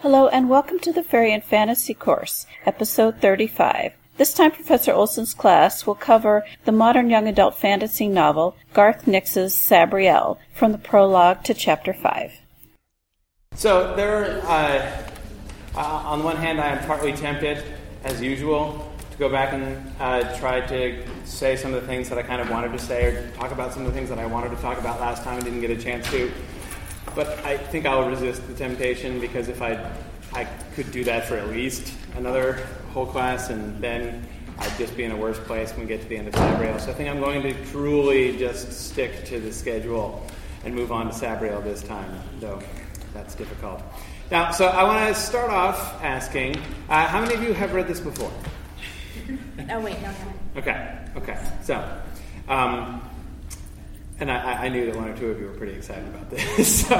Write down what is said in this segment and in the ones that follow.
Hello and welcome to the Fairy and Fantasy course, episode 35. This time Professor Olson's class will cover the modern young adult fantasy novel Garth Nix's Sabriel from the prologue to chapter 5. So there, uh, uh, on one hand, I am partly tempted, as usual, to go back and uh, try to say some of the things that I kind of wanted to say, or talk about some of the things that I wanted to talk about last time and didn't get a chance to. But I think I'll resist the temptation because if I, I could do that for at least another whole class, and then I'd just be in a worse place when we get to the end of Sabriel. So I think I'm going to truly just stick to the schedule and move on to Sabriel this time, though that's difficult. Now, so I want to start off asking uh, how many of you have read this before? Oh, wait, no, no. Okay, okay. So, um, and I, I, knew that one or two of you were pretty excited about this. so,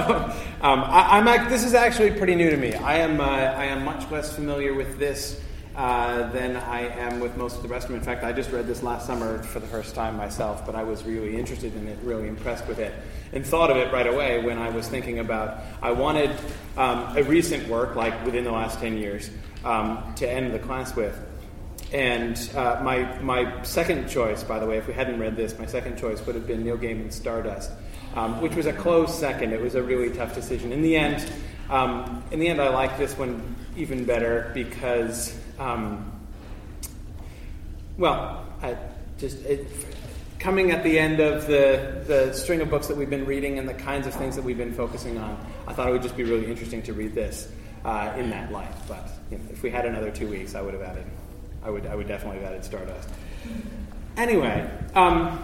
um, I, am this is actually pretty new to me. I am uh, I am much less familiar with this uh, than I am with most of the rest of them. In fact, I just read this last summer for the first time myself, but I was really interested in it, really impressed with it, and thought of it right away when I was thinking about I wanted um, a recent work, like within the last ten years, um, to end the class with. And uh, my, my second choice, by the way, if we hadn't read this, my second choice would have been Neil Gaiman's Stardust, um, which was a close second. It was a really tough decision. In the end, um, in the end, I like this one even better because, um, well, I just it, coming at the end of the, the string of books that we've been reading and the kinds of things that we've been focusing on, I thought it would just be really interesting to read this uh, in that light. But you know, if we had another two weeks, I would have added I would, I would definitely have added Stardust. Anyway, um,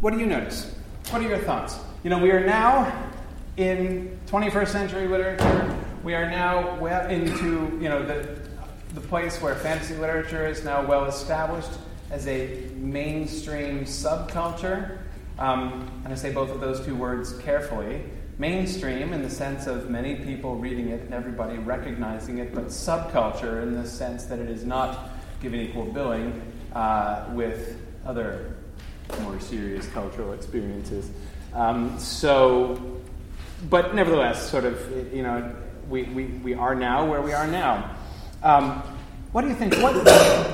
what do you notice? What are your thoughts? You know, we are now in 21st century literature. We are now well into, you know, the, the place where fantasy literature is now well established as a mainstream subculture. Um, and I say both of those two words carefully mainstream in the sense of many people reading it and everybody recognizing it, but subculture in the sense that it is not given equal billing uh, with other more serious cultural experiences. Um, so, but nevertheless, sort of, you know, we, we, we are now where we are now. Um, what do you think? What,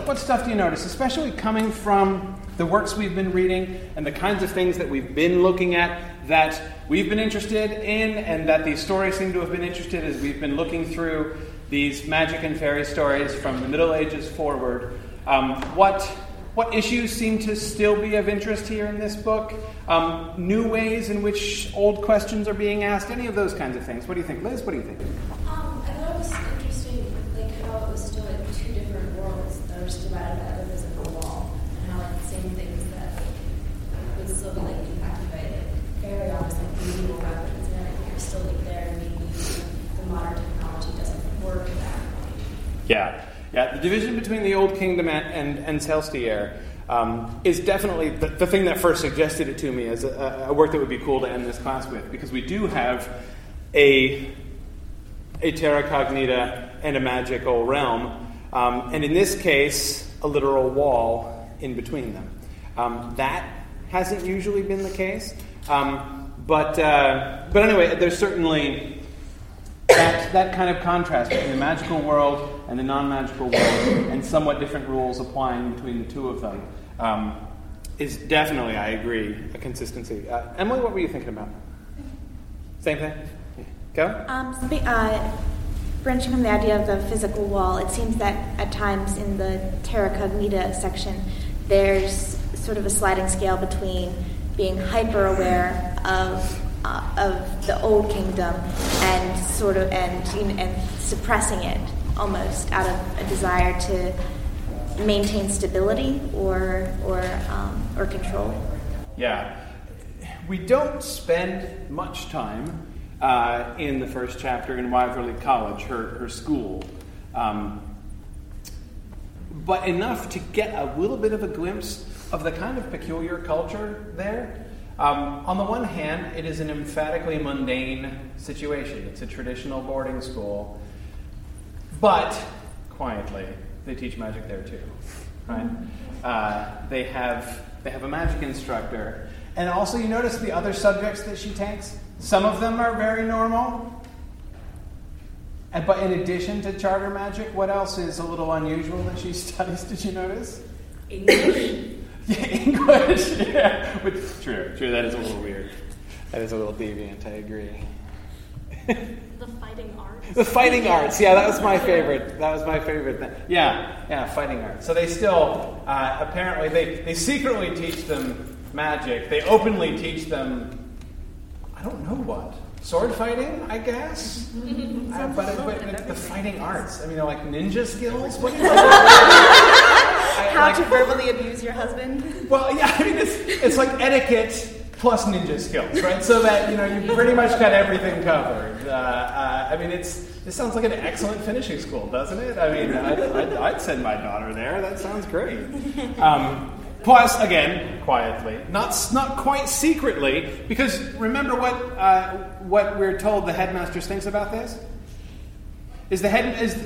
what stuff do you notice, especially coming from the works we've been reading and the kinds of things that we've been looking at that we've been interested in and that these stories seem to have been interested as we've been looking through these magic and fairy stories from the Middle Ages forward. Um, what, what issues seem to still be of interest here in this book? Um, new ways in which old questions are being asked? Any of those kinds of things. What do you think? Liz, what do you think? Um, I thought it was interesting, like how it was still like two different worlds that are divided by the physical wall, and how like the same things that would still be like very obviously medieval weapons and everything are still like there, and maybe the modern technology doesn't work that Yeah. Yeah, the division between the Old Kingdom and, and, and um, is definitely the, the, thing that first suggested it to me as a, a, work that would be cool to end this class with, because we do have a, a terra cognita and a magical realm, um, and in this case, a literal wall in between them. Um, that hasn't usually been the case. Um, but, uh, but anyway, there's certainly that, that kind of contrast between the magical world and the non magical world, and somewhat different rules applying between the two of them, um, is definitely, I agree, a consistency. Uh, Emily, what were you thinking about? Same thing? Go? Um, uh, branching from the idea of the physical wall, it seems that at times in the Terra Cognita section, there's sort of a sliding scale between being hyper aware of uh, of the old kingdom and sort of and and suppressing it almost out of a desire to maintain stability or or um, or control. Yeah, we don't spend much time uh, in the first chapter in Wyverley College, her her school. Um, but enough to get a little bit of a glimpse of the kind of peculiar culture there. Um, on the one hand, it is an emphatically mundane situation. It's a traditional boarding school, but quietly, they teach magic there too, right? Uh, they have they have a magic instructor, and also you notice the other subjects that she takes. Some of them are very normal, And, but in addition to charter magic, what else is a little unusual that she studies? Did you notice? English. yeah, English. Yeah, but true, true. That is a little weird. That is a little deviant. I agree. The fighting arts. The fighting arts. Yeah, that was my favorite. That was my favorite thing. Yeah, yeah, fighting arts. So they still, uh, apparently, they, they secretly teach them magic. They openly teach them, I don't know what. Sword fighting, I guess? uh, but, but, but the fighting arts. I mean, they're like ninja skills? What do you How like, to verbally abuse your husband? Well, yeah, I mean, it's, it's like etiquette plus ninja skills, right? So that you know you pretty much got everything covered. Uh, uh, I mean, it's this sounds like an excellent finishing school, doesn't it? I mean, I'd, I'd, send my daughter there. That sounds great. Um, plus, again, quietly, not not quite secretly, because remember what uh, what we're told the headmistress thinks about this. Is the head is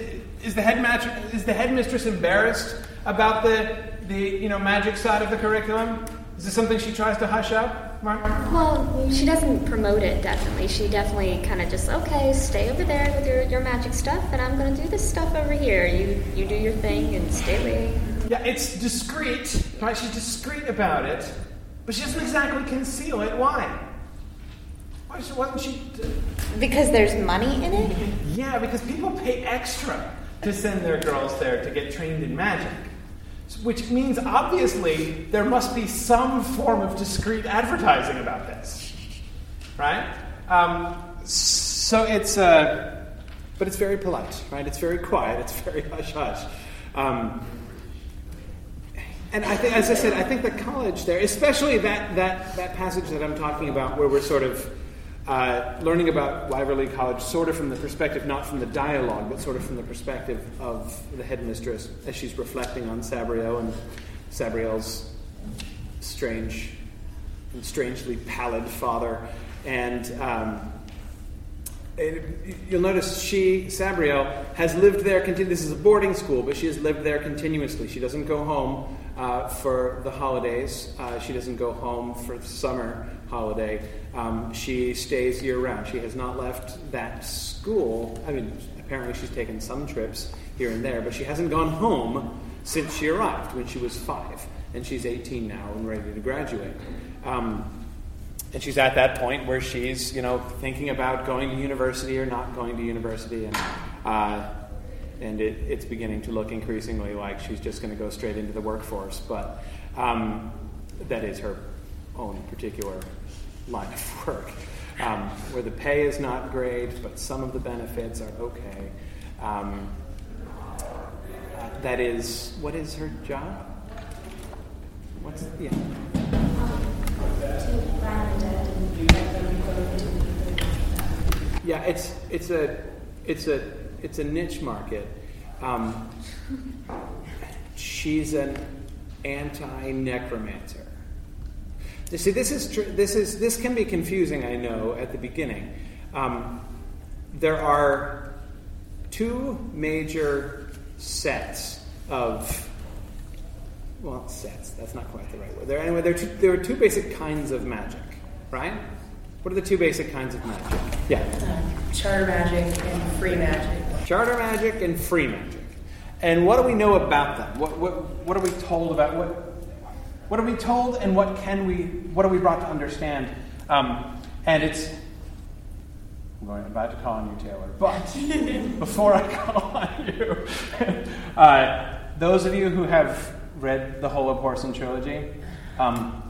is the headmaster is the headmistress embarrassed about the the you know magic side of the curriculum? Is this something she tries to hush up, Mark? Well, she doesn't promote it, definitely. She definitely kind of just, okay, stay over there with your, your magic stuff, and I'm going to do this stuff over here. You, you do your thing and stay away. Yeah, it's discreet, right? She's discreet about it, but she doesn't exactly conceal it. Why? Why wasn't she? Because there's money in it? Yeah, because people pay extra to send their girls there to get trained in magic which means obviously there must be some form of discreet advertising about this, right? Um, so it's, uh, but it's very polite, right? It's very quiet. It's very hush hush. Um, and I think, as I said, I think the college there, especially that, that, that passage that I'm talking about, where we're sort of uh, learning about Wyverley College sort of from the perspective, not from the dialogue, but sort of from the perspective of the headmistress as she's reflecting on Sabriel and Sabriel's strange and strangely pallid father. And um, you'll notice she, Sabriel, has lived there. Continu- this is a boarding school, but she has lived there continuously. She doesn't go home uh, for the holidays. Uh, she doesn't go home for the summer holiday. Um, she stays year round. She has not left that school. I mean, apparently she's taken some trips here and there, but she hasn't gone home since she arrived when she was five. And she's 18 now and ready to graduate. Um, and she's at that point where she's, you know, thinking about going to university or not going to university, and uh, and it, it's beginning to look increasingly like she's just going to go straight into the workforce. But um, that is her own particular line of work, um, where the pay is not great, but some of the benefits are okay. Um, that is, what is her job? What's yeah? Yeah, it's it's a it's a it's a niche market. Um, she's an anti necromancer. See, this is tr- this is this can be confusing. I know at the beginning. Um, there are two major sets of well, sets. That's not quite the right word. There, anyway, there are, two, there are two basic kinds of magic, right? What are the two basic kinds of magic? Yeah. Uh, charter magic and free magic. Charter magic and free magic. And what do we know about them? What, what, what are we told about what? What are we told, and what can we? What are we brought to understand? Um, and it's. I'm going about to call on you, Taylor, but before I call on you, uh, those of you who have read the whole Abhorsen trilogy, um,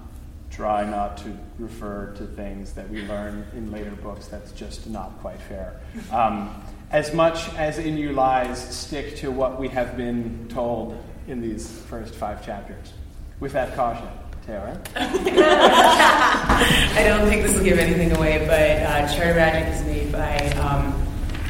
try not to refer to things that we learn in later books. That's just not quite fair. Um, as much as in you lies, stick to what we have been told in these first five chapters. With that caution, Tara. I don't think this will give anything away, but uh, Charter Magic is made by um,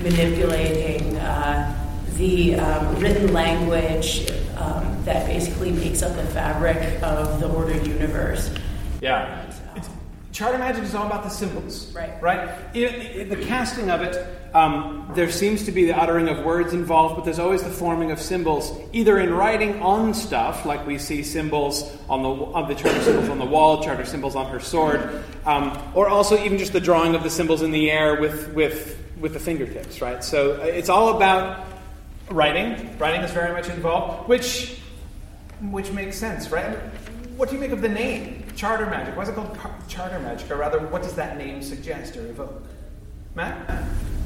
manipulating uh, the um, written language um, that basically makes up the fabric of the ordered universe. Yeah. It's, charter magic is all about the symbols. Right. Right? In, in the casting of it, um, there seems to be the uttering of words involved, but there's always the forming of symbols, either in writing on stuff, like we see symbols on the of the charter symbols on the wall, charter symbols on her sword, um, or also even just the drawing of the symbols in the air with with with the fingertips, right? So uh, it's all about writing. Writing is very much involved, which which makes sense, right? What do you make of the name Charter Magic? Why is it called Charter Magic, or rather, what does that name suggest or evoke? Matt?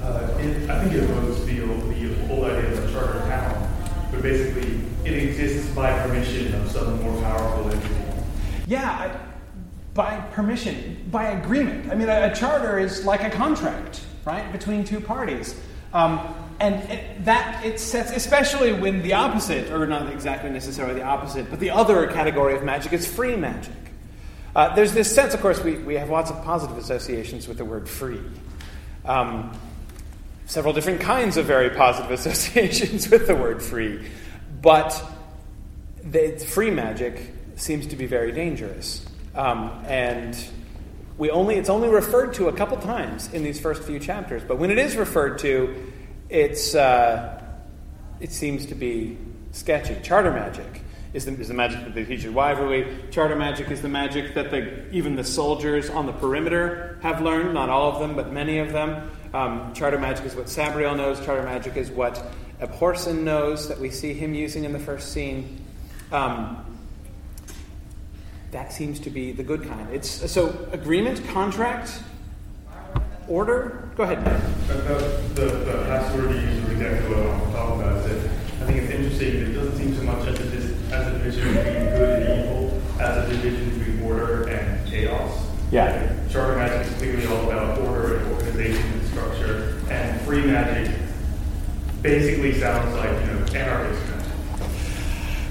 Uh, it, I think it evokes the, the whole idea of a charter town, but basically it exists by permission of some more powerful entity. Yeah, I, by permission, by agreement. I mean, a, a, charter is like a contract, right, between two parties. Um, and it, that it sets, especially when the opposite, or not exactly necessarily the opposite, but the other category of magic is free magic. Uh, there's this sense, of course, we, we have lots of positive associations with the word free. Um, several different kinds of very positive associations with the word free. But the, free magic seems to be very dangerous. Um, and we only, it's only referred to a couple times in these first few chapters. But when it is referred to, it's, uh, it seems to be sketchy. Charter magic is the, is the magic that they teach at Wyverley. Charter magic is the magic that the, even the soldiers on the perimeter have learned. Not all of them, but many of them. Um, charter magic is what Sabriel knows. Charter magic is what Abhorsen knows that we see him using in the first scene. Um, that seems to be the good kind. It's so agreement, contract, order. Go ahead. The, the, the last word you used exactly what I'm talking about. Is that I think it's interesting. It doesn't seem so much as a, as a division between good and evil as a division between order and chaos. Yeah. Charter magic is clearly all about order and organization and structure, and free magic basically sounds like you know anarchist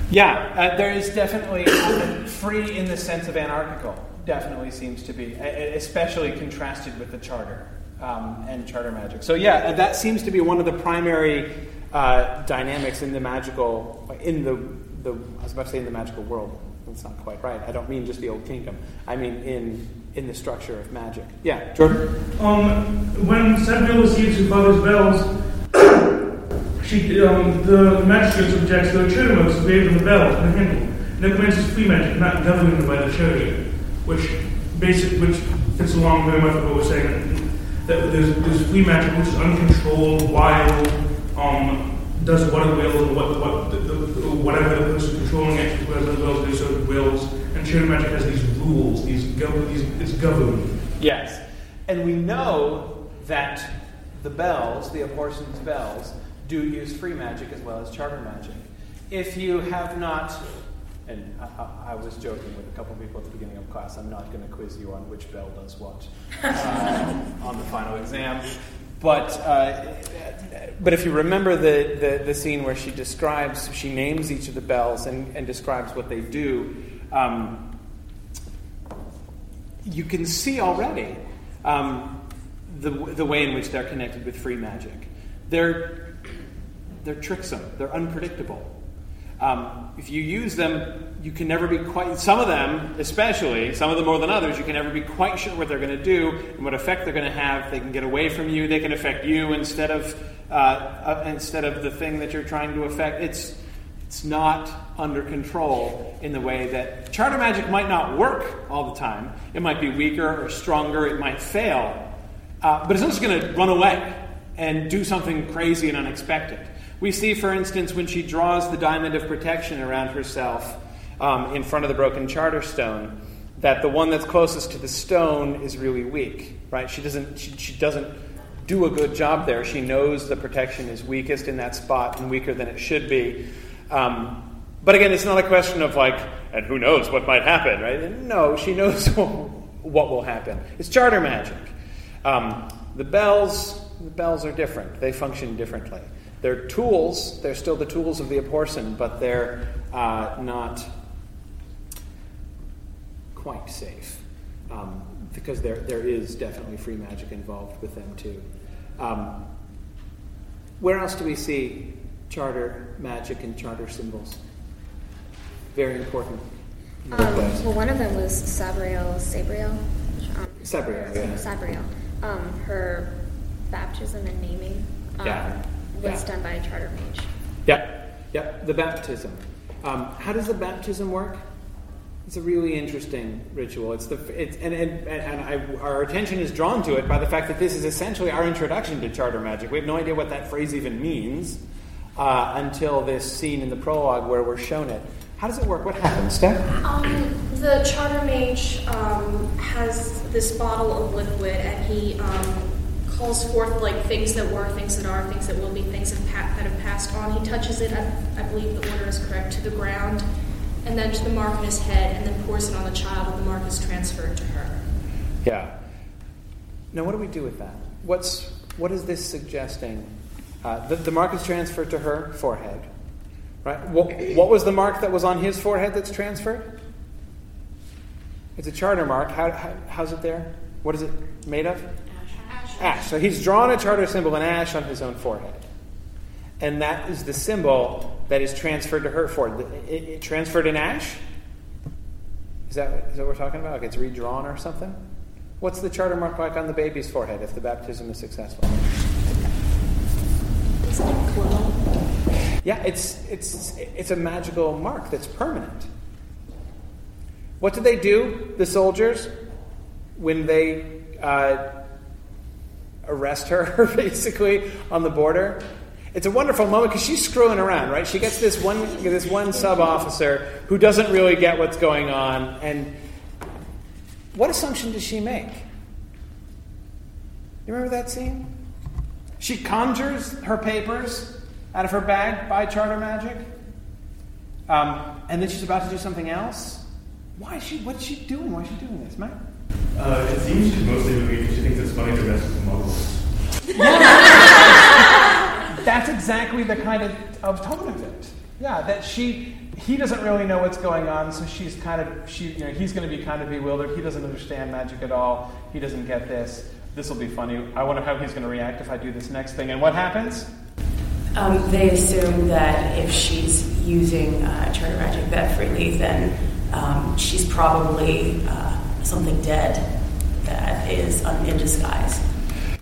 Yeah, uh, there is definitely free in the sense of anarchical. Definitely seems to be, especially contrasted with the charter um, and charter magic. So yeah, that seems to be one of the primary uh, dynamics in the magical, in the, the I was about to say in the magical world. That's not quite right. I don't mean just the old kingdom. I mean in in the structure of magic. Yeah, Jordan. Um, when Sabriel receives her father's bells, she um, the magistrate subjects the cherubim to in the bells and the handle. And it commences free magic, not governed by the chariot, which basic which fits along very much with what we're saying. That there's, there's free magic which is uncontrolled, wild, um, does what it wills, what, what the, the, whatever the person controlling it wills, do so it wills. And Charter Magic has these rules, these, gov- these it's governed. Yes. And we know that the bells, the Abhorsen's bells, do use free magic as well as charter magic. If you have not, and I, I, was joking with a couple of people at the beginning of class, I'm not going to quiz you on which bell does what uh, on the final exam. But, uh, but if you remember the, the, the, scene where she describes, she names each of the bells and, and describes what they do, um, you can see already um, the, the way in which they're connected with free magic. They're, they're tricksome, they're unpredictable. Um, if you use them, you can never be quite, some of them, especially, some of them more than others, you can never be quite sure what they're going to do and what effect they're going to have. They can get away from you, they can affect you instead of, uh, uh, instead of the thing that you're trying to affect. It's, it's not under control in the way that charter magic might not work all the time. It might be weaker or stronger, it might fail, uh, but it's not just going to run away and do something crazy and unexpected. We see, for instance, when she draws the diamond of protection around herself um, in front of the broken charter stone, that the one that's closest to the stone is really weak, right? She doesn't, she, she doesn't do a good job there. She knows the protection is weakest in that spot and weaker than it should be. Um, but again, it's not a question of like, and who knows what might happen, right? No, she knows what will happen. It's charter magic. Um, the bells, the bells are different. They function differently. They're tools. They're still the tools of the Abhorsen, but they're uh, not quite safe um, because there, there is definitely free magic involved with them too. Um, where else do we see charter magic and charter symbols? Very important. Um, well, one of them was Sabriel, Sabriel. Um, Sabriel, yeah. Sabriel. Um, her baptism and naming. Um, yeah was yeah. done by a charter mage. Yep, yep, the baptism. Um, how does the baptism work? It's a really interesting ritual. It's the it's, and and, and I, our attention is drawn to it by the fact that this is essentially our introduction to charter magic. We have no idea what that phrase even means uh, until this scene in the prologue where we're shown it. How does it work? What happens, Steph? Um, the charter mage um, has this bottle of liquid, and he um, calls forth like things that were, things that are, things that will be, things that have, passed on. He touches it, I, I believe the order is correct, to the ground, and then to the mark on his head, and then pours it on the child, and the mark is transferred to her. Yeah. Now, what do we do with that? What's what is this suggesting? Uh, the, the mark is transferred to her forehead, right? What, what was the mark that was on his forehead that's transferred? It's a charter mark. How, how, how's it there? What is it made of? Ash. So he's drawn a charter symbol, an ash, on his own forehead. And that is the symbol that is transferred to her forehead. It, it transferred in ash? Is that, is that what we're talking about? Like it's redrawn or something? What's the charter mark like on the baby's forehead if the baptism is successful? Isn't it glow? Yeah, it's, it's, it's a magical mark that's permanent. What did they do, the soldiers, when they uh, arrest her, basically, on the border? It's a wonderful moment because she's screwing around, right? She gets this one, this one sub officer who doesn't really get what's going on, and what assumption does she make? You remember that scene? She conjures her papers out of her bag by charter magic, um, and then she's about to do something else. Why is she? What's she doing? Why is she doing this, Matt? Uh, it seems she's mostly doing it because she thinks it's funny to mess with the muggles. That's exactly the kind of, of tone of it. Yeah, that she he doesn't really know what's going on, so she's kind of she you know he's going to be kind of bewildered. He doesn't understand magic at all. He doesn't get this. This will be funny. I wonder how he's going to react if I do this next thing. And what happens? Um, they assume that if she's using uh, charter magic that freely, then um, she's probably uh, something dead that is um, in disguise.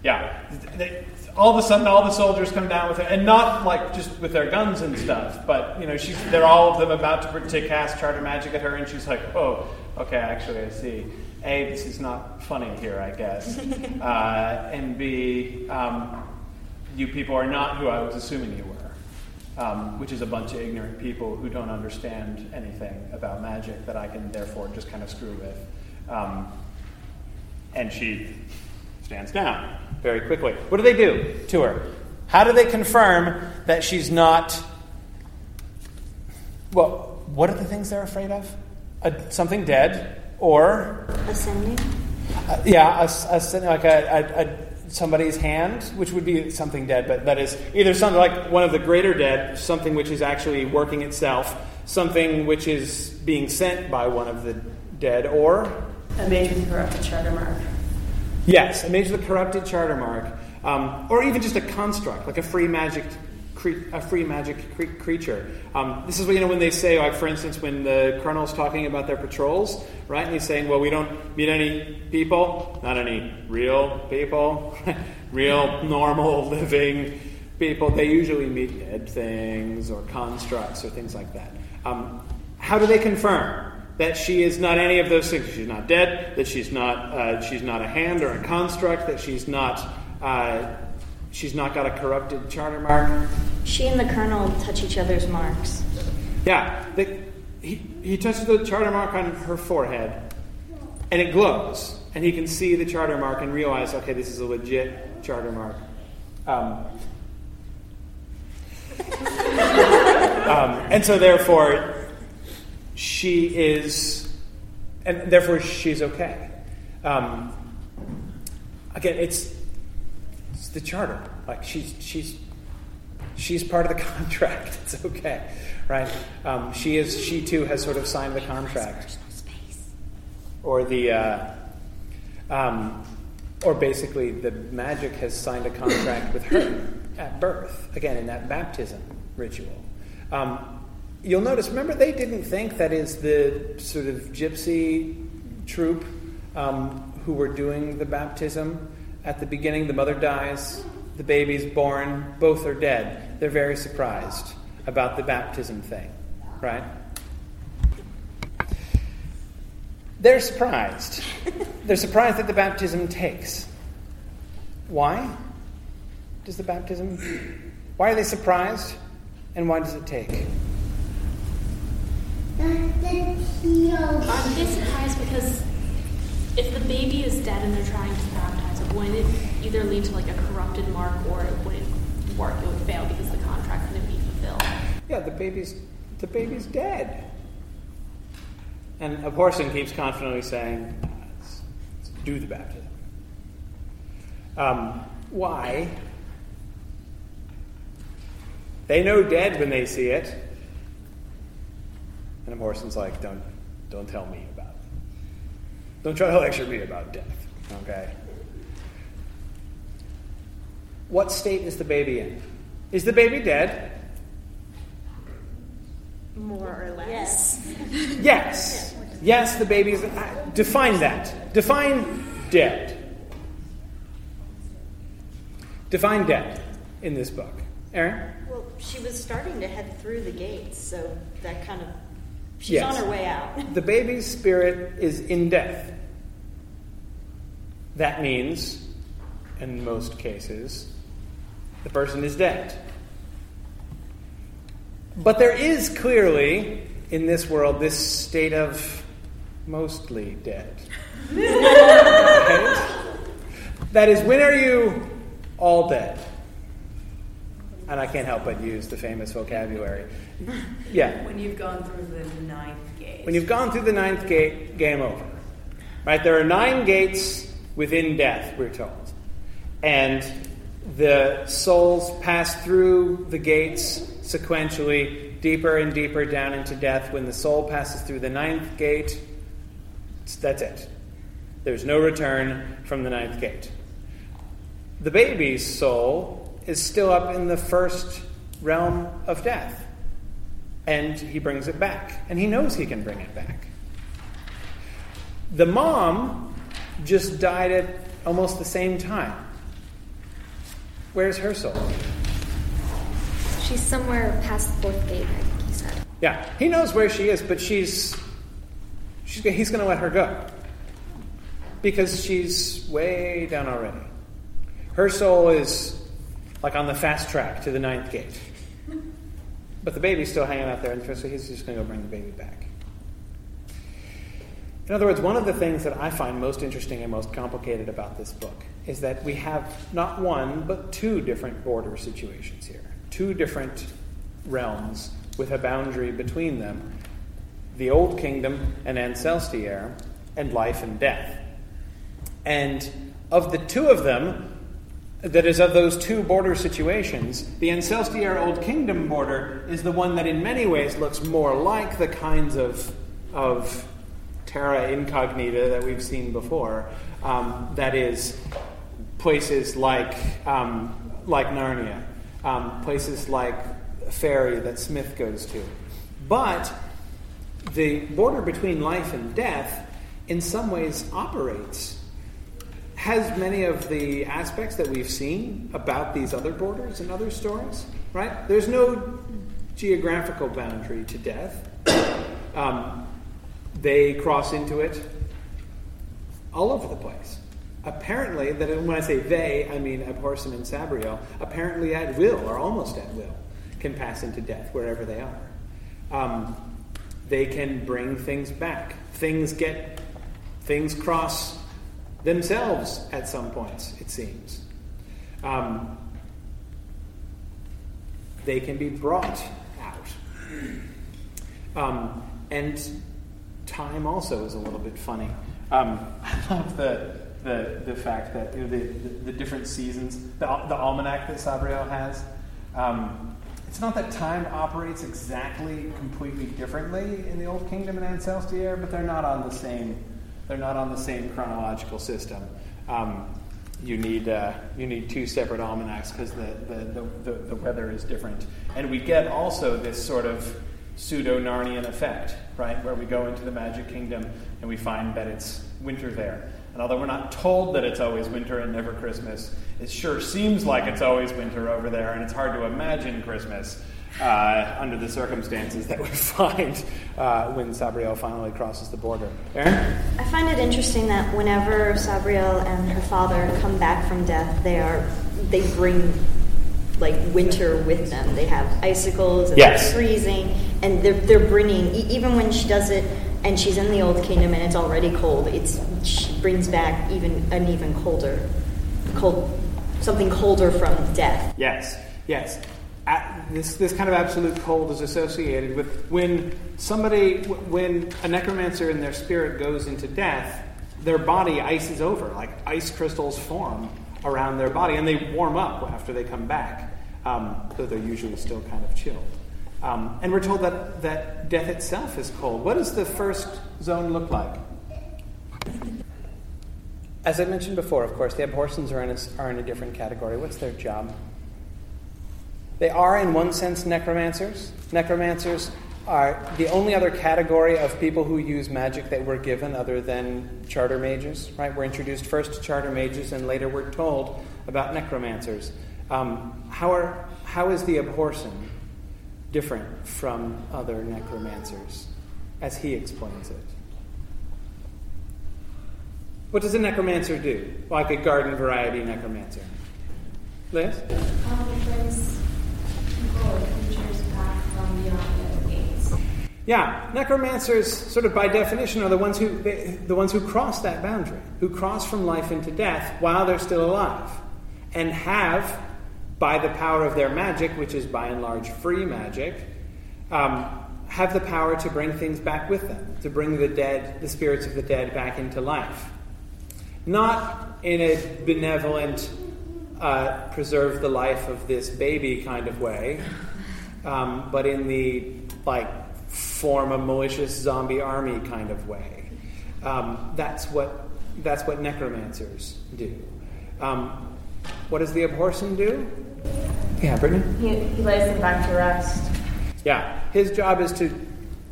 Yeah. They, all of a sudden, all the soldiers come down with it, and not like just with their guns and stuff, but you know, she's they're all of them about to, to cast charter magic at her, and she's like, "Oh, okay, actually, I see. A, this is not funny here, I guess, uh, and B, um, you people are not who I was assuming you were." Um, which is a bunch of ignorant people who don't understand anything about magic that I can therefore just kind of screw with. Um, and she stands down very quickly. What do they do to her? How do they confirm that she's not. Well, what are the things they're afraid of? A, something dead, or. Ascending? Uh, yeah, a, a, like a, a, somebody's hand, which would be something dead, but that is either something like one of the greater dead, something which is actually working itself, something which is being sent by one of the dead, or. A mage with a corrupted charter mark. Yes, a mage with a corrupted charter mark, um, or even just a construct, like a free magic, a free magic cre- creature. Um, this is what you know when they say, like for instance, when the colonel's talking about their patrols, right? And he's saying, "Well, we don't meet any people, not any real people, real normal living people. They usually meet dead things or constructs or things like that." Um, how do they confirm? That she is not any of those things. She's not dead. That she's not uh, she's not a hand or a construct. That she's not uh, she's not got a corrupted charter mark. She and the colonel touch each other's marks. Yeah, the, he he touches the charter mark on her forehead, and it glows, and he can see the charter mark and realize, okay, this is a legit charter mark. Um, um, and so, therefore, she is, and therefore she's okay. Um, again, it's, it's the charter. Like she's she's she's part of the contract. It's okay, right? Um, she is. She too has sort of signed the contract, or the, uh, um, or basically the magic has signed a contract with her at birth. Again, in that baptism ritual. Um, you'll notice, remember, they didn't think that is the sort of gypsy troop um, who were doing the baptism. At the beginning, the mother dies, the baby's born, both are dead. They're very surprised about the baptism thing, right? They're surprised. They're surprised that the baptism takes. Why does the baptism? Why are they surprised? And why does it take? Are they surprised because if the baby is dead and they're trying to baptize it, wouldn't it either lead to like a corrupted mark or it wouldn't work? It would fail because the contract couldn't be fulfilled. Yeah, the baby's the baby's dead. And Abhorsen keeps confidently saying, let's, let's do the baptism. Um, why? They know dead when they see it. And Abhorsen's like, don't, don't tell me about it. Don't try to lecture me about death, okay? What state is the baby in? Is the baby dead? More or less. Yes. Yes, yes the baby is. uh, Define that. Define dead. Define dead in this book. Aaron? Well, she was starting to head through the gates, so that kind of. She's Yes. on her way out. The baby's spirit is in death. That means, in most cases, the person is dead. But there is clearly, in this world, this state of mostly dead. Right? That is, when are you all dead? And I can't help but use the famous vocabulary. Yeah. When you've gone through the ninth gate. When you've gone through the ninth gate, game over. Right? There are nine gates within death, we're told. And the souls pass through the gates sequentially, deeper and deeper down into death. When the soul passes through the ninth gate, that's it. There's no return from the ninth gate. The baby's soul is still up in the first realm of death. And he brings it back. And he knows he can bring it back. The mom just died at almost the same time. Where's her soul? She's somewhere past the fourth gate, I think he said. Yeah, he knows where she is, but she's, she's he's going to let her go because she's way down already. Her soul is like on the fast track to the ninth gate, but the baby's still hanging out there, and so he's just going to go bring the baby back. In other words, one of the things that I find most interesting and most complicated about this book is that we have not one, but two different border situations here. Two different realms with a boundary between them the Old Kingdom and Ancelstierre, and life and death. And of the two of them, that is, of those two border situations, the Ancelstierre Old Kingdom border is the one that in many ways looks more like the kinds of, of terra incognita that we've seen before. Um, that is, places like, um, like Narnia, um, places like Fairy that Smith goes to. But the border between life and death, in some ways, operates, has many of the aspects that we've seen about these other borders and other stories, right? There's no geographical boundary to death. Um, they cross into it all over the place. Apparently, that when I say they, I mean Abhorsen and Sabriel, apparently at will, or almost at will, can pass into death wherever they are. Um, they can bring things back. Things get, things cross themselves at some points, it seems. Um, they can be brought out. Um, and time also is a little bit funny. Um, I love the, the, the fact that you know, the, the, the different seasons, the, the almanac that Sabriel has, um, it's not that time operates exactly completely differently in the Old Kingdom and Ancelstierre, but they're not on the same they're not on the same chronological system. Um, you need uh, you need two separate almanacs because the, the, the, the, the weather is different, and we get also this sort of pseudo Narnian effect, right, where we go into the Magic Kingdom and we find that it's winter there. And although we're not told that it's always winter and never Christmas, it sure seems like it's always winter over there, and it's hard to imagine Christmas uh, under the circumstances that we find uh, when Sabriel finally crosses the border. Aaron? I find it interesting that whenever Sabriel and her father come back from death, they are they bring like winter with them. They have icicles and Yes. they're freezing, and they're they're bringing even when she does it and she's in the old kingdom and it's already cold. It's she brings back even an even colder, cold something colder from death. Yes, yes. At, this, this kind of absolute cold is associated with when somebody, when a necromancer in their spirit goes into death, their body ices over, like ice crystals form around their body, and they warm up after they come back, um, though they're usually still kind of chilled. Um, and we're told that, that death itself is cold. What does the first zone look like? As I mentioned before, of course, the Abhorsens are in a, are in a different category. What's their job? They are, in one sense, necromancers. Necromancers are the only other category of people who use magic that we're given other than charter mages, right? We're introduced first to charter mages and later we're told about necromancers. Um, how, are, how is the Abhorsen different from other necromancers, as he explains it? What does a necromancer do, like a garden variety necromancer? Liz? Um, Yeah, necromancers, sort of by definition, are the ones who they, the ones who cross that boundary, who cross from life into death while they're still alive, and have, by the power of their magic, which is by and large free magic, um, have the power to bring things back with them, to bring the dead, the spirits of the dead, back into life. Not in a benevolent, uh, preserve the life of this baby kind of way, um, but in the like form a malicious zombie army kind of way. Um, that's what that's what necromancers do. Um, what does the abhorsen do? Yeah, Brittany. He, he lays them back to rest. Yeah, his job is to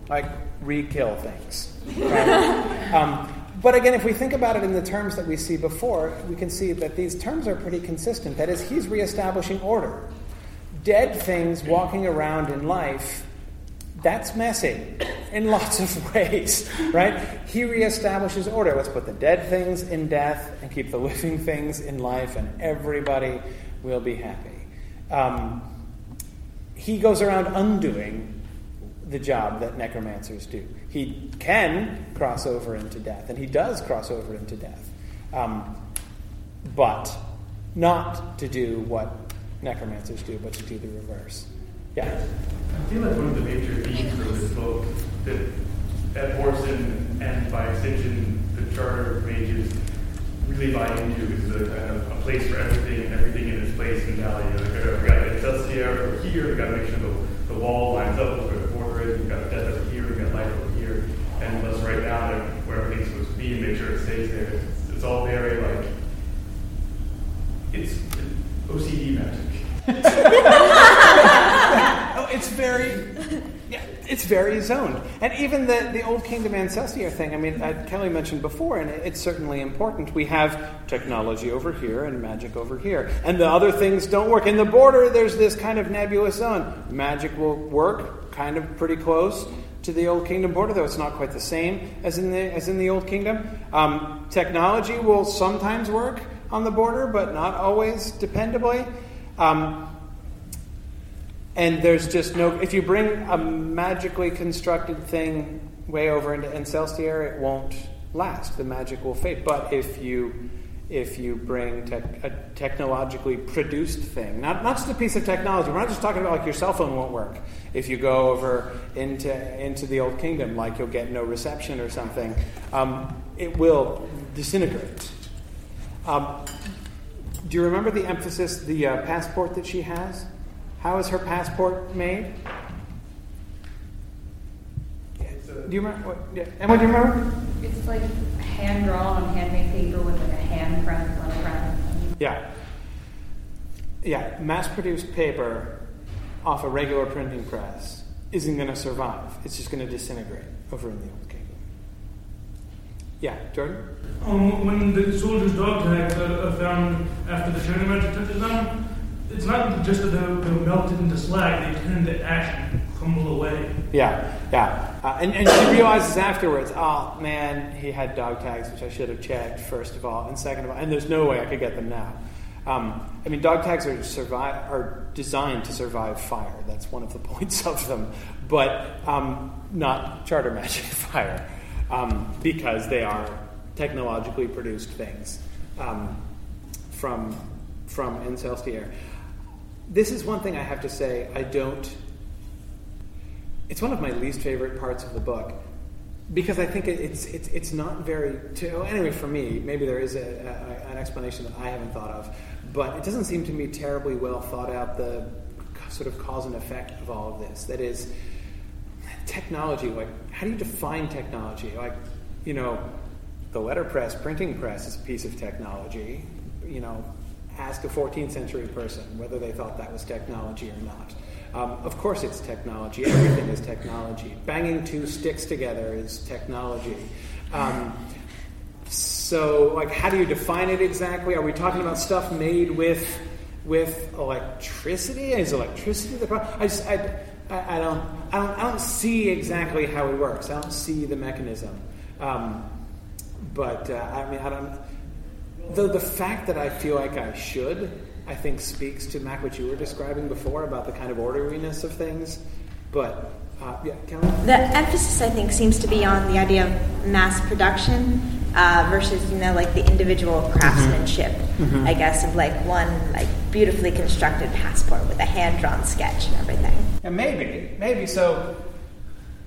like re-kill things. right? But again, if we think about it in the terms that we see before, we can see that these terms are pretty consistent. That is, he's reestablishing order. Dead things walking around in life, that's messy in lots of ways, right? He reestablishes order. Let's put the dead things in death and keep the living things in life, and everybody will be happy. Um, he goes around undoing the job that necromancers do. He can cross over into death, and he does cross over into death, um, but not to do what necromancers do, but to do the reverse. Yeah. I feel like one of the major themes of this book that Abhorsen and by extension the charter mages really buy into is the kind of a place for everything and everything in its place and value. Like, we got Ancelstierre over here, we got to make sure the, the wall lines up got over here, we've got life over here, and let's write down where everything's supposed to be and make sure it stays there. It's, it's all very like it's OCD magic. oh, it's very, yeah, it's very zoned. And even the, the Old Kingdom Ancelstierre thing, I mean, uh, Kelly mentioned before, and it's certainly important. We have technology over here and magic over here. And the other things don't work. In the border, there's this kind of nebulous zone. Magic will work kind of pretty close to the Old Kingdom border, though it's not quite the same as in the, as in the Old Kingdom. Um, technology will sometimes work on the border, but not always dependably. Um, and there's just no. If you bring a magically constructed thing way over into Ancelstierre, it won't last. The magic will fade. But if you if you bring tech, a technologically produced thing, not not just a piece of technology. We're not just talking about like your cell phone won't work if you go over into into the old kingdom, like you'll get no reception or something. Um, it will disintegrate. Um, do you remember the emphasis, the uh, passport that she has? How is her passport made? Do you remember? What, yeah. Emma, do you remember? It's like hand drawn on handmade paper with like a hand print on the front. Yeah. Yeah, mass produced paper off a regular printing press isn't going to survive. It's just going to disintegrate over in the Old Kingdom. Yeah, Jordan? Um, when the soldiers' dog tags are, are found after the Charter magic touches them, it's not just that they're, they're melted into slag, they turn into ash and crumble away. Yeah, yeah. Uh, and, and she realizes afterwards, oh man, he had dog tags, which I should have checked, first of all. And second of all, and there's no way I could get them now. Um, I mean, dog tags are, survive, are designed to survive fire. That's one of the points of them. But um, not charter magic fire, um, because they are technologically produced things um, from, from Ancelstierre. This is one thing I have to say I don't it's one of my least favorite parts of the book because I think it's it's it's not very. To, oh, anyway, for me, maybe there is a, a, an explanation that I haven't thought of, but it doesn't seem to me terribly well thought out the sort of cause and effect of all of this. That is, technology. Like, how do you define technology? Like, you know, the letterpress, printing press is a piece of technology. You know, ask a 14th century person whether they thought that was technology or not. Um, of course, it's technology. Everything is technology. Banging two sticks together is technology. Um, so, like, how do you define it exactly? Are we talking about stuff made with with electricity? Is electricity the problem? I just, I, I, I, don't, I don't, I don't see exactly how it works. I don't see the mechanism. Um, but uh, I mean, I don't. The the fact that I feel like I should I think speaks to Mac what you were describing before about the kind of orderliness of things. But uh, yeah, Kelly? The emphasis I think seems to be on the idea of mass production uh, versus you know like the individual craftsmanship. Mm-hmm. I guess of like one like beautifully constructed passport with a hand drawn sketch and everything. And maybe, maybe so.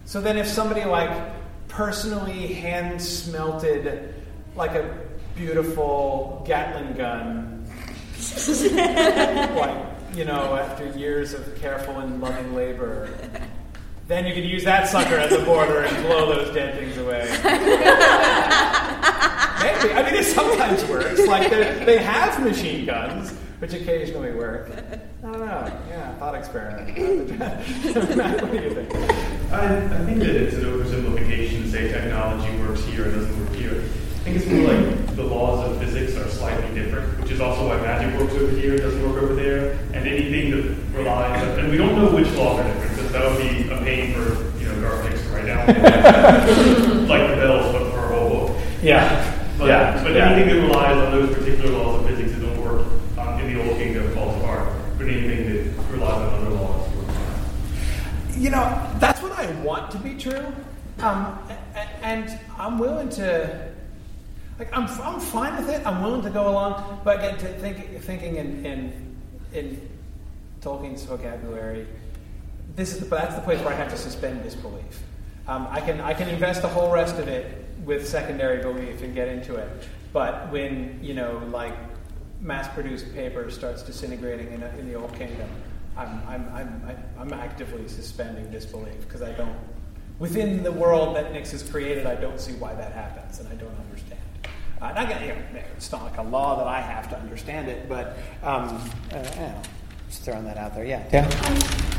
So then, if somebody like personally hand smelted like a beautiful Gatling gun like, you know, after years of careful and loving labor, then you can use that sucker as a border and blow those dead things away. Maybe. I mean, it sometimes works. Like, they have machine guns, which occasionally work. I don't know. Yeah, thought experiment. what do you think? I, I think that it's an oversimplification to say technology works here and doesn't work here. I think it's more like the laws of physics are slightly different, which is also why magic works over here, and doesn't work over there, and anything that relies on, and we don't know which laws are different, because that would be a pain for, you know, Garth Nix to write down. like the bells, but for a whole book. Yeah. But, yeah. but yeah. anything that relies on those particular laws of physics that don't work um, in the Old Kingdom falls apart, but anything that relies on other laws works fine. You know, that's what I want to be true. Um, and I'm willing to like I'm, I'm fine with it. I'm willing to go along, but again, to think, thinking in, in, in Tolkien's vocabulary, this is the, that's the place where I have to suspend disbelief. Um, I can I can invest the whole rest of it with secondary belief and get into it, but when you know like mass-produced paper starts disintegrating in, a, in the Old Kingdom, I'm I'm, I'm, I'm actively suspending disbelief because I don't within the world that Nix has created, I don't see why that happens, and I don't understand. Uh, not gonna, you know, it's not like a law that I have to understand it, but um, uh, you know, just throwing that out there. Yeah. Yeah. Um,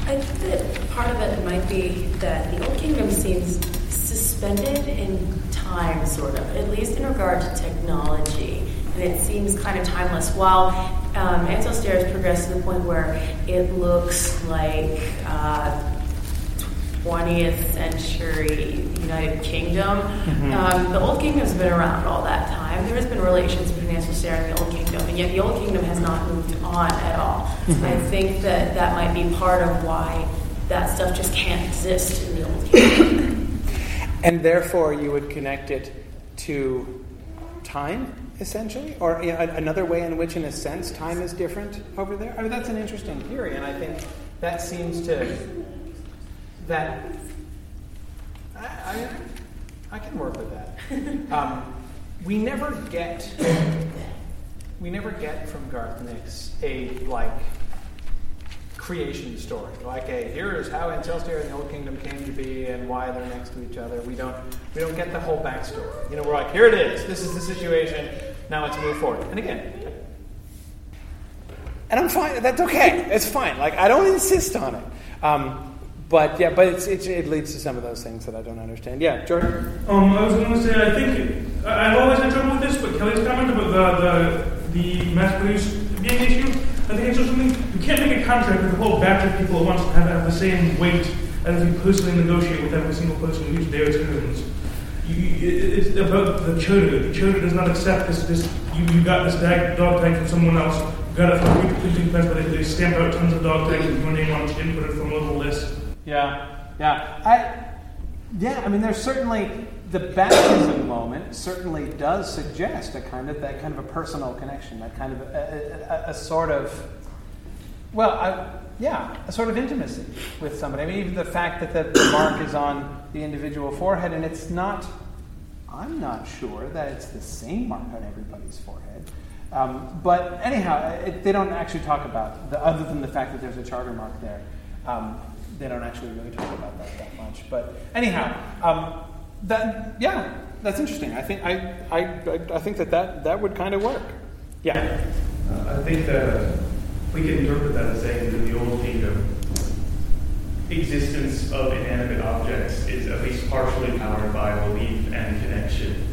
I think that part of it might be that the Old Kingdom seems suspended in time, sort of, at least in regard to technology, and it seems kind of timeless. While um, Ansel has progressed to the point where it looks like. Uh, 20th century United Kingdom. Mm-hmm. Um, the Old Kingdom's been around all that time. There has been relations between Sarah and the Old Kingdom, and yet the Old Kingdom has not moved on at all. Mm-hmm. I think that that might be part of why that stuff just can't exist in the Old Kingdom. and therefore, you would connect it to time, essentially, or you know, another way in which, in a sense, time is different over there. I mean, that's an interesting theory, and I think that seems to that I, I, I can work with that. Um, we never get we never get from Garth Nix a like creation story. Like a here is how Ancelstierre and the Old Kingdom came to be and why they're next to each other. We don't we don't get the whole backstory. You know, we're like, here it is, this is the situation, now let's move forward. And again, and I'm fine, that's okay. It's fine. Like I don't insist on it. Um, but yeah, but it's, it's, it leads to some of those things that I don't understand. Yeah, Jordan. Um, I was going to say, I think I've always had trouble with this, but Kelly's comment about the the, the mass produce being an issue, I think it's just something you can't make a contract with a whole batch of people at once to have, have the same weight as you personally negotiate with every single person who uses their citizens. You, you, it- it's about the charter. The charter does not accept this. This you, you got this tag, dog tag from someone else. You got it from a printing press, but they, they stamp out tons of dog tags with your name on it and put it from a little list. Yeah, yeah. I, yeah, I mean, there's certainly the baptism moment certainly does suggest a kind of that kind of a personal connection, that kind of a, a, a, sort of, well, I, yeah, a sort of intimacy with somebody. I mean, even the fact that the, the mark is on the individual forehead, and it's not. I'm not sure that it's the same mark on everybody's forehead. Um, but anyhow, it, they don't actually talk about the, other than the fact that there's a charter mark there. Um, they don't actually really talk about that that much. But anyhow, um, that yeah, that's interesting. I think I I, I, think that, that that would kind of work. Yeah. Uh, I think that we can interpret that as saying that the Old Kingdom, existence of inanimate objects is at least partially powered by belief and connection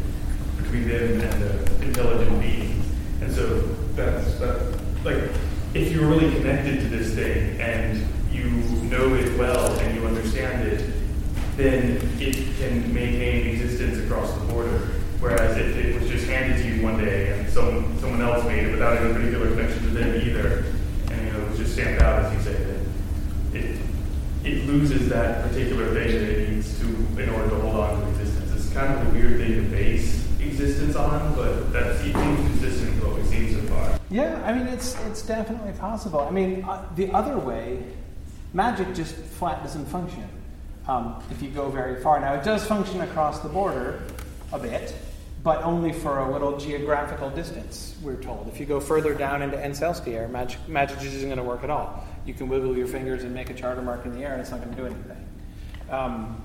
between them and the intelligent beings. And so that's, that, like, if you're really connected to this thing and you know it well and you understand it, then it can maintain existence across the border. Whereas if it was just handed to you one day and some, someone else made it without any particular connection to them either, and you know, it was just stamped out, as you say, then it, it loses that particular thing that it needs to in order to hold on to existence. It's kind of a weird thing to base existence on, but that seems consistent with what we've seen so far. Yeah, I mean, it's, it's definitely possible. I mean, uh, the other way, magic just flat doesn't function um, if you go very far. Now, it does function across the border a bit, but only for a little geographical distance, we're told. If you go further down into Ancelstierre, magic, magic isn't going to work at all. You can wiggle your fingers and make a charter mark in the air, and it's not going to do anything. Um,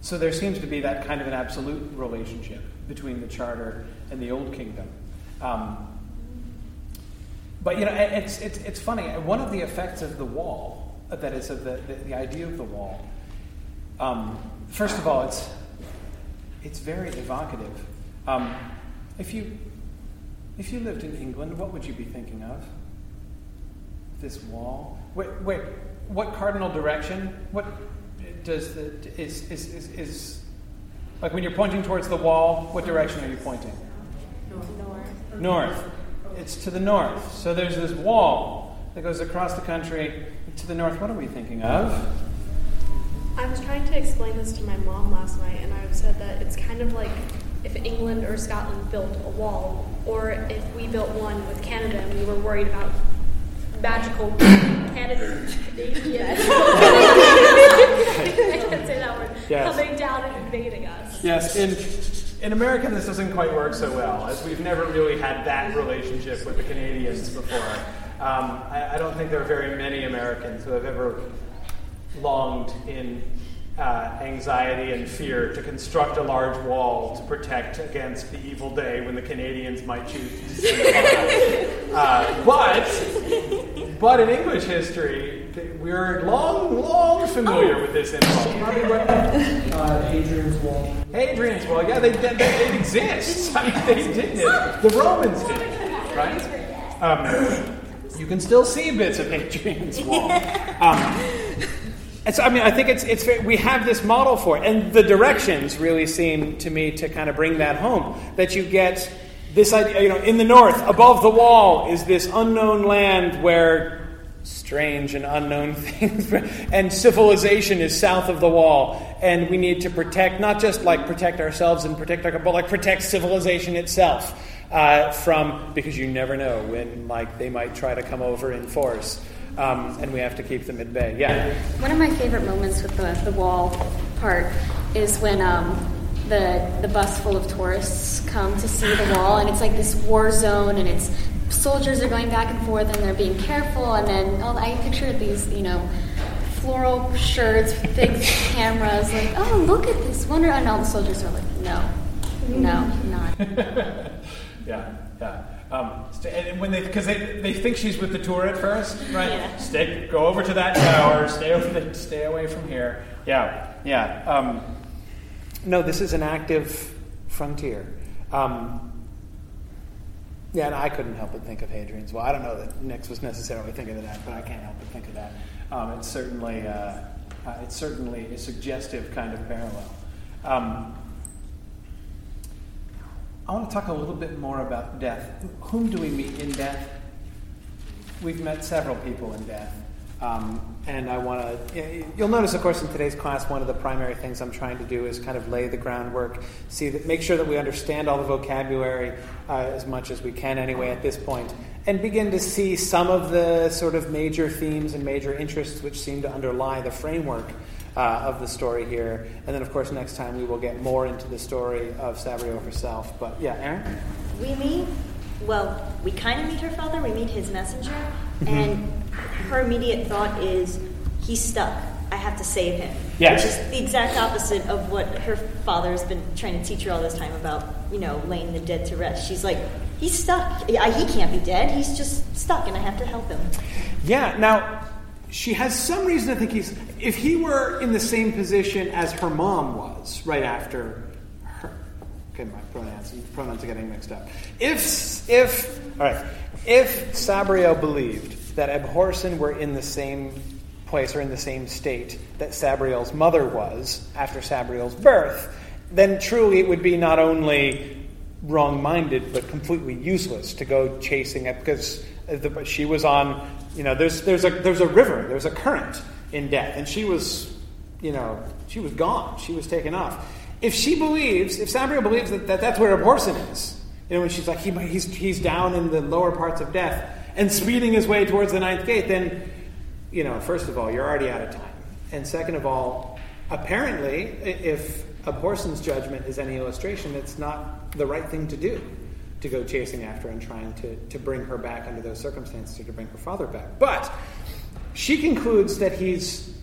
so there seems to be that kind of an absolute relationship between the charter and the old kingdom. Um, but you know, it's, it's, it's funny. One of the effects of the wall, that is, of the, the, the idea of the wall, um, first of all, it's it's very evocative. Um, if you if you lived in England, what would you be thinking of? This wall. Wait, wait. What cardinal direction? What does the is is is, is like when you're pointing towards the wall? What direction are you pointing? North. North. It's to the north. So there's this wall that goes across the country to the north. What are we thinking of? I was trying to explain this to my mom last night, and I said that it's kind of like if England or Scotland built a wall, or if we built one with Canada and we were worried about magical Canada, I can't say that word, Yes. coming down and invading us. Yes, in in America, this doesn't quite work so well, as we've never really had that relationship with the Canadians before. Um, I, I don't think there are very many Americans who have ever longed in uh, anxiety and fear to construct a large wall to protect against the evil day when the Canadians might choose to descend upon us. Uh, but, but in English history, we're long, long familiar with this impulse. Uh, Hadrian's Wall. Hadrian's Wall, yeah, they, they, they, it exists. I mean, they did it. The Romans did it, right? Um, you can still see bits of Hadrian's Wall. Um, and so, I mean, I think it's, it's we have this model for it, and the directions really seem to me to kind of bring that home. That you get this idea, you know, in the north, above the wall, is this unknown land where strange and unknown things, and civilization is south of the wall, and we need to protect not just like protect ourselves and protect our, but like protect civilization itself uh, from because you never know when like they might try to come over in force. Um, and we have to keep them at bay. Yeah. One of my favorite moments with the, the wall part is when um, the the bus full of tourists come to see the wall, and it's like this war zone, and it's soldiers are going back and forth, and they're being careful, and then oh, I picture these, you know. Floral shirts, big cameras, like, oh, look at this wonder. And all the soldiers are like, no, no, not. yeah, yeah. Um, st- and when they, because they, they think she's with the tour at first, right? Yeah. Stay, go over to that tower. Stay over the, stay away from here. Yeah, yeah. Um, No, this is an active frontier. Um, yeah, and I couldn't help but think of Hadrian's Wall. I don't know that Nix was necessarily thinking of that, but I can't help but think of that. um, it's certainly, uh, uh, it's certainly a suggestive kind of parallel. Um, I want to talk a little bit more about death. Whom do we meet in death? We've met several people in death. Um, and I want to, you'll notice, of course, in today's class, one of the primary things I'm trying to do is kind of lay the groundwork, see that, make sure that we understand all the vocabulary uh, as much as we can anyway at this point, and begin to see some of the sort of major themes and major interests which seem to underlie the framework uh, of the story here. And then, of course, next time we will get more into the story of Sabriel herself. But yeah, Aaron? We meet, well, we kind of meet her father, we meet his messenger, and her immediate thought is, he's stuck. I have to save him. Yes. Which is the exact opposite of what her father has been trying to teach her all this time about, you know, laying the dead to rest. She's like, he's stuck. He can't be dead. He's just stuck, and I have to help him. Yeah, now she has some reason to think he's. If he were in the same position as her mom was right after her. Okay, my pronouns pronouns are getting mixed up. If if all right, if Sabriel believed that Abhorsen were in the same place or in the same state that Sabriel's mother was after Sabriel's birth, then truly it would be not only wrong-minded but completely useless to go chasing it because she was on you know there's there's a there's a river there's a current in death. And she was you know she was gone. She was taken off. If she believes if Sabriel believes that, that that's where Abhorsen is you know when she's like he, he's he's down in the lower parts of death and speeding his way towards the ninth gate then you know first of all you're already out of time. And second of all apparently if Abhorsen's judgment is any illustration it's not the right thing to do to go chasing after and trying to, to bring her back under those circumstances or to bring her father back. But she concludes that he's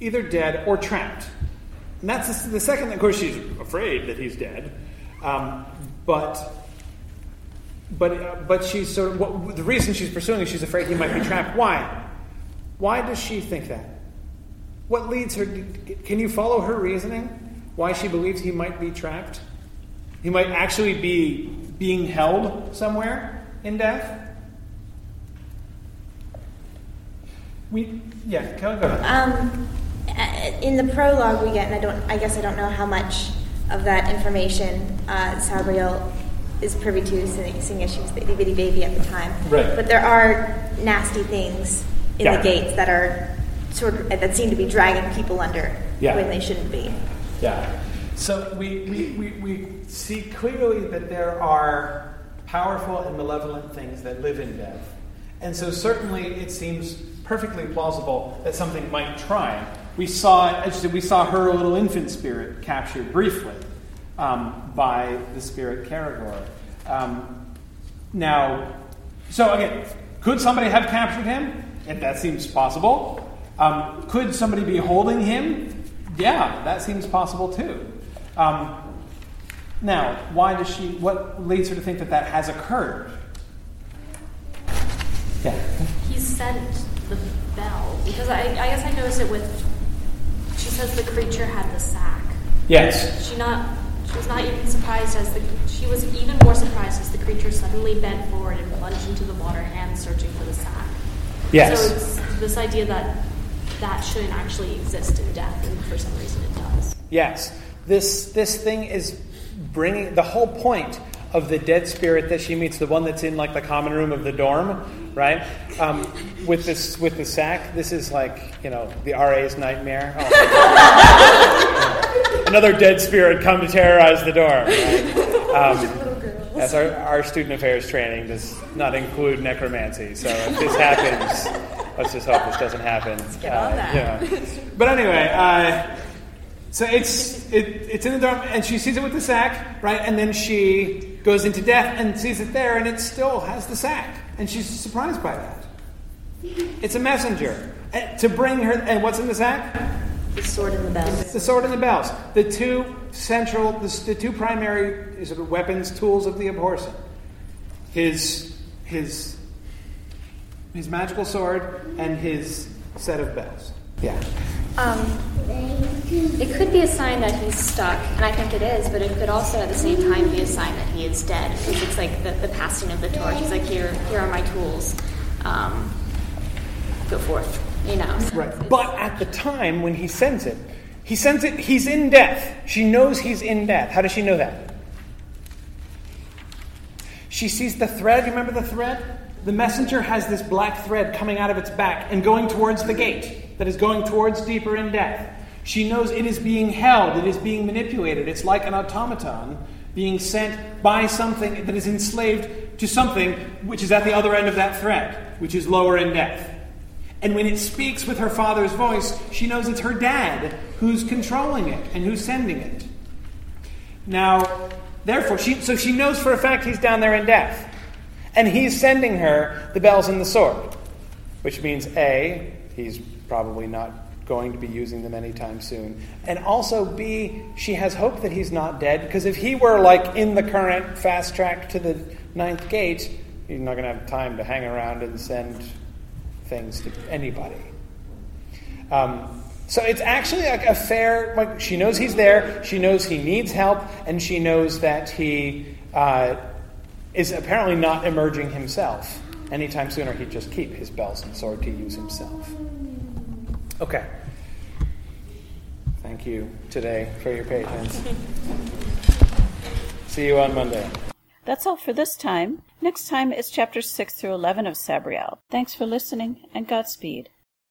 either dead or trapped. And that's the, the second, of course, she's afraid that he's dead. Um, but but uh, but she's sort of what, the reason she's pursuing is she's afraid he might be trapped. Why? Why does she think that? What leads her? Can you follow her reasoning? Why she believes he might be trapped? He might actually be being held somewhere in death. We, yeah, Kelly, go ahead. Um, uh, in the prologue we get, and I don't, I guess I don't know how much of that information uh, Sabriel is privy to, seeing as she was the itty bitty baby at the time. Right. But there are nasty things in Yeah. the gates that are sort of that seem to be dragging people under Yeah. when they shouldn't be. Yeah. So we, we, we, we see clearly that there are powerful and malevolent things that live in death. And so certainly it seems perfectly plausible that something might try. We saw, we saw her little infant spirit captured briefly um, by the spirit Kerrigor. Um, now, so again, could somebody have captured him? If that seems possible. Um, could somebody be holding him? Yeah, that seems possible too. Um, now, why does she? What leads her to think that that has occurred? Yeah. He sent the bell because I, I guess I noticed it with. She says the creature had the sack. Yes. She not. She was not even surprised as the. She was even more surprised as the creature suddenly bent forward and plunged into the water, hands searching for the sack. Yes. So it's this idea that that shouldn't actually exist in death, and for some reason it does. Yes. This this thing is bringing the whole point of the dead spirit that she meets, the one that's in like the common room of the dorm, right? Um, with this with the sack. This is like you know the RA's nightmare. Oh. Another dead spirit come to terrorize the dorm. Right? Um, as our, our student affairs training does not include necromancy, so if this happens, let's just hope this doesn't happen. Let's get on that. Yeah. But anyway, uh, so it's it, it's in the dorm, and she sees it with the sack, right? And then she goes into death and sees it there, and it still has the sack, and she's surprised by that. It's a messenger to bring her. And what's in the sack? The sword and the bells. The sword and the bells. The two central, the, the two primary sort of weapons, tools of the Abhorsen. his his his magical sword and his set of bells. Yeah. Um, it could be a sign that he's stuck, and I think it is, but it could also at the same time be a sign that he is dead, because it's like the, the passing of the torch. He's like, here, here are my tools. Um, go forth, you know. So Right. But at the time when he sends it, he sends it, he's in death. She knows he's in death. How does she know that? She sees the thread. You remember the thread? The messenger has this black thread coming out of its back and going towards the gate that is going towards deeper in death. She knows it is being held, it is being manipulated. It's like an automaton being sent by something that is enslaved to something which is at the other end of that thread, which is lower in death. And when it speaks with her father's voice, she knows it's her dad who's controlling it and who's sending it. Now, therefore, she, so she knows for a fact he's down there in death. And he's sending her the bells and the sword, which means A, he's probably not going to be using them anytime soon. And also, B, she has hope that he's not dead, because if he were like in the current fast track to the ninth gate, he's not going to have time to hang around and send things to anybody. Um, so it's actually like a fair. Like she knows he's there. She knows he needs help, and she knows that he uh, is apparently not emerging himself anytime sooner. He'd just keep his bells and sword to use himself. Okay. Thank you today for your patience. See you on Monday. That's all for this time. Next time is chapters 6 through 11 of Sabriel. Thanks for listening and Godspeed.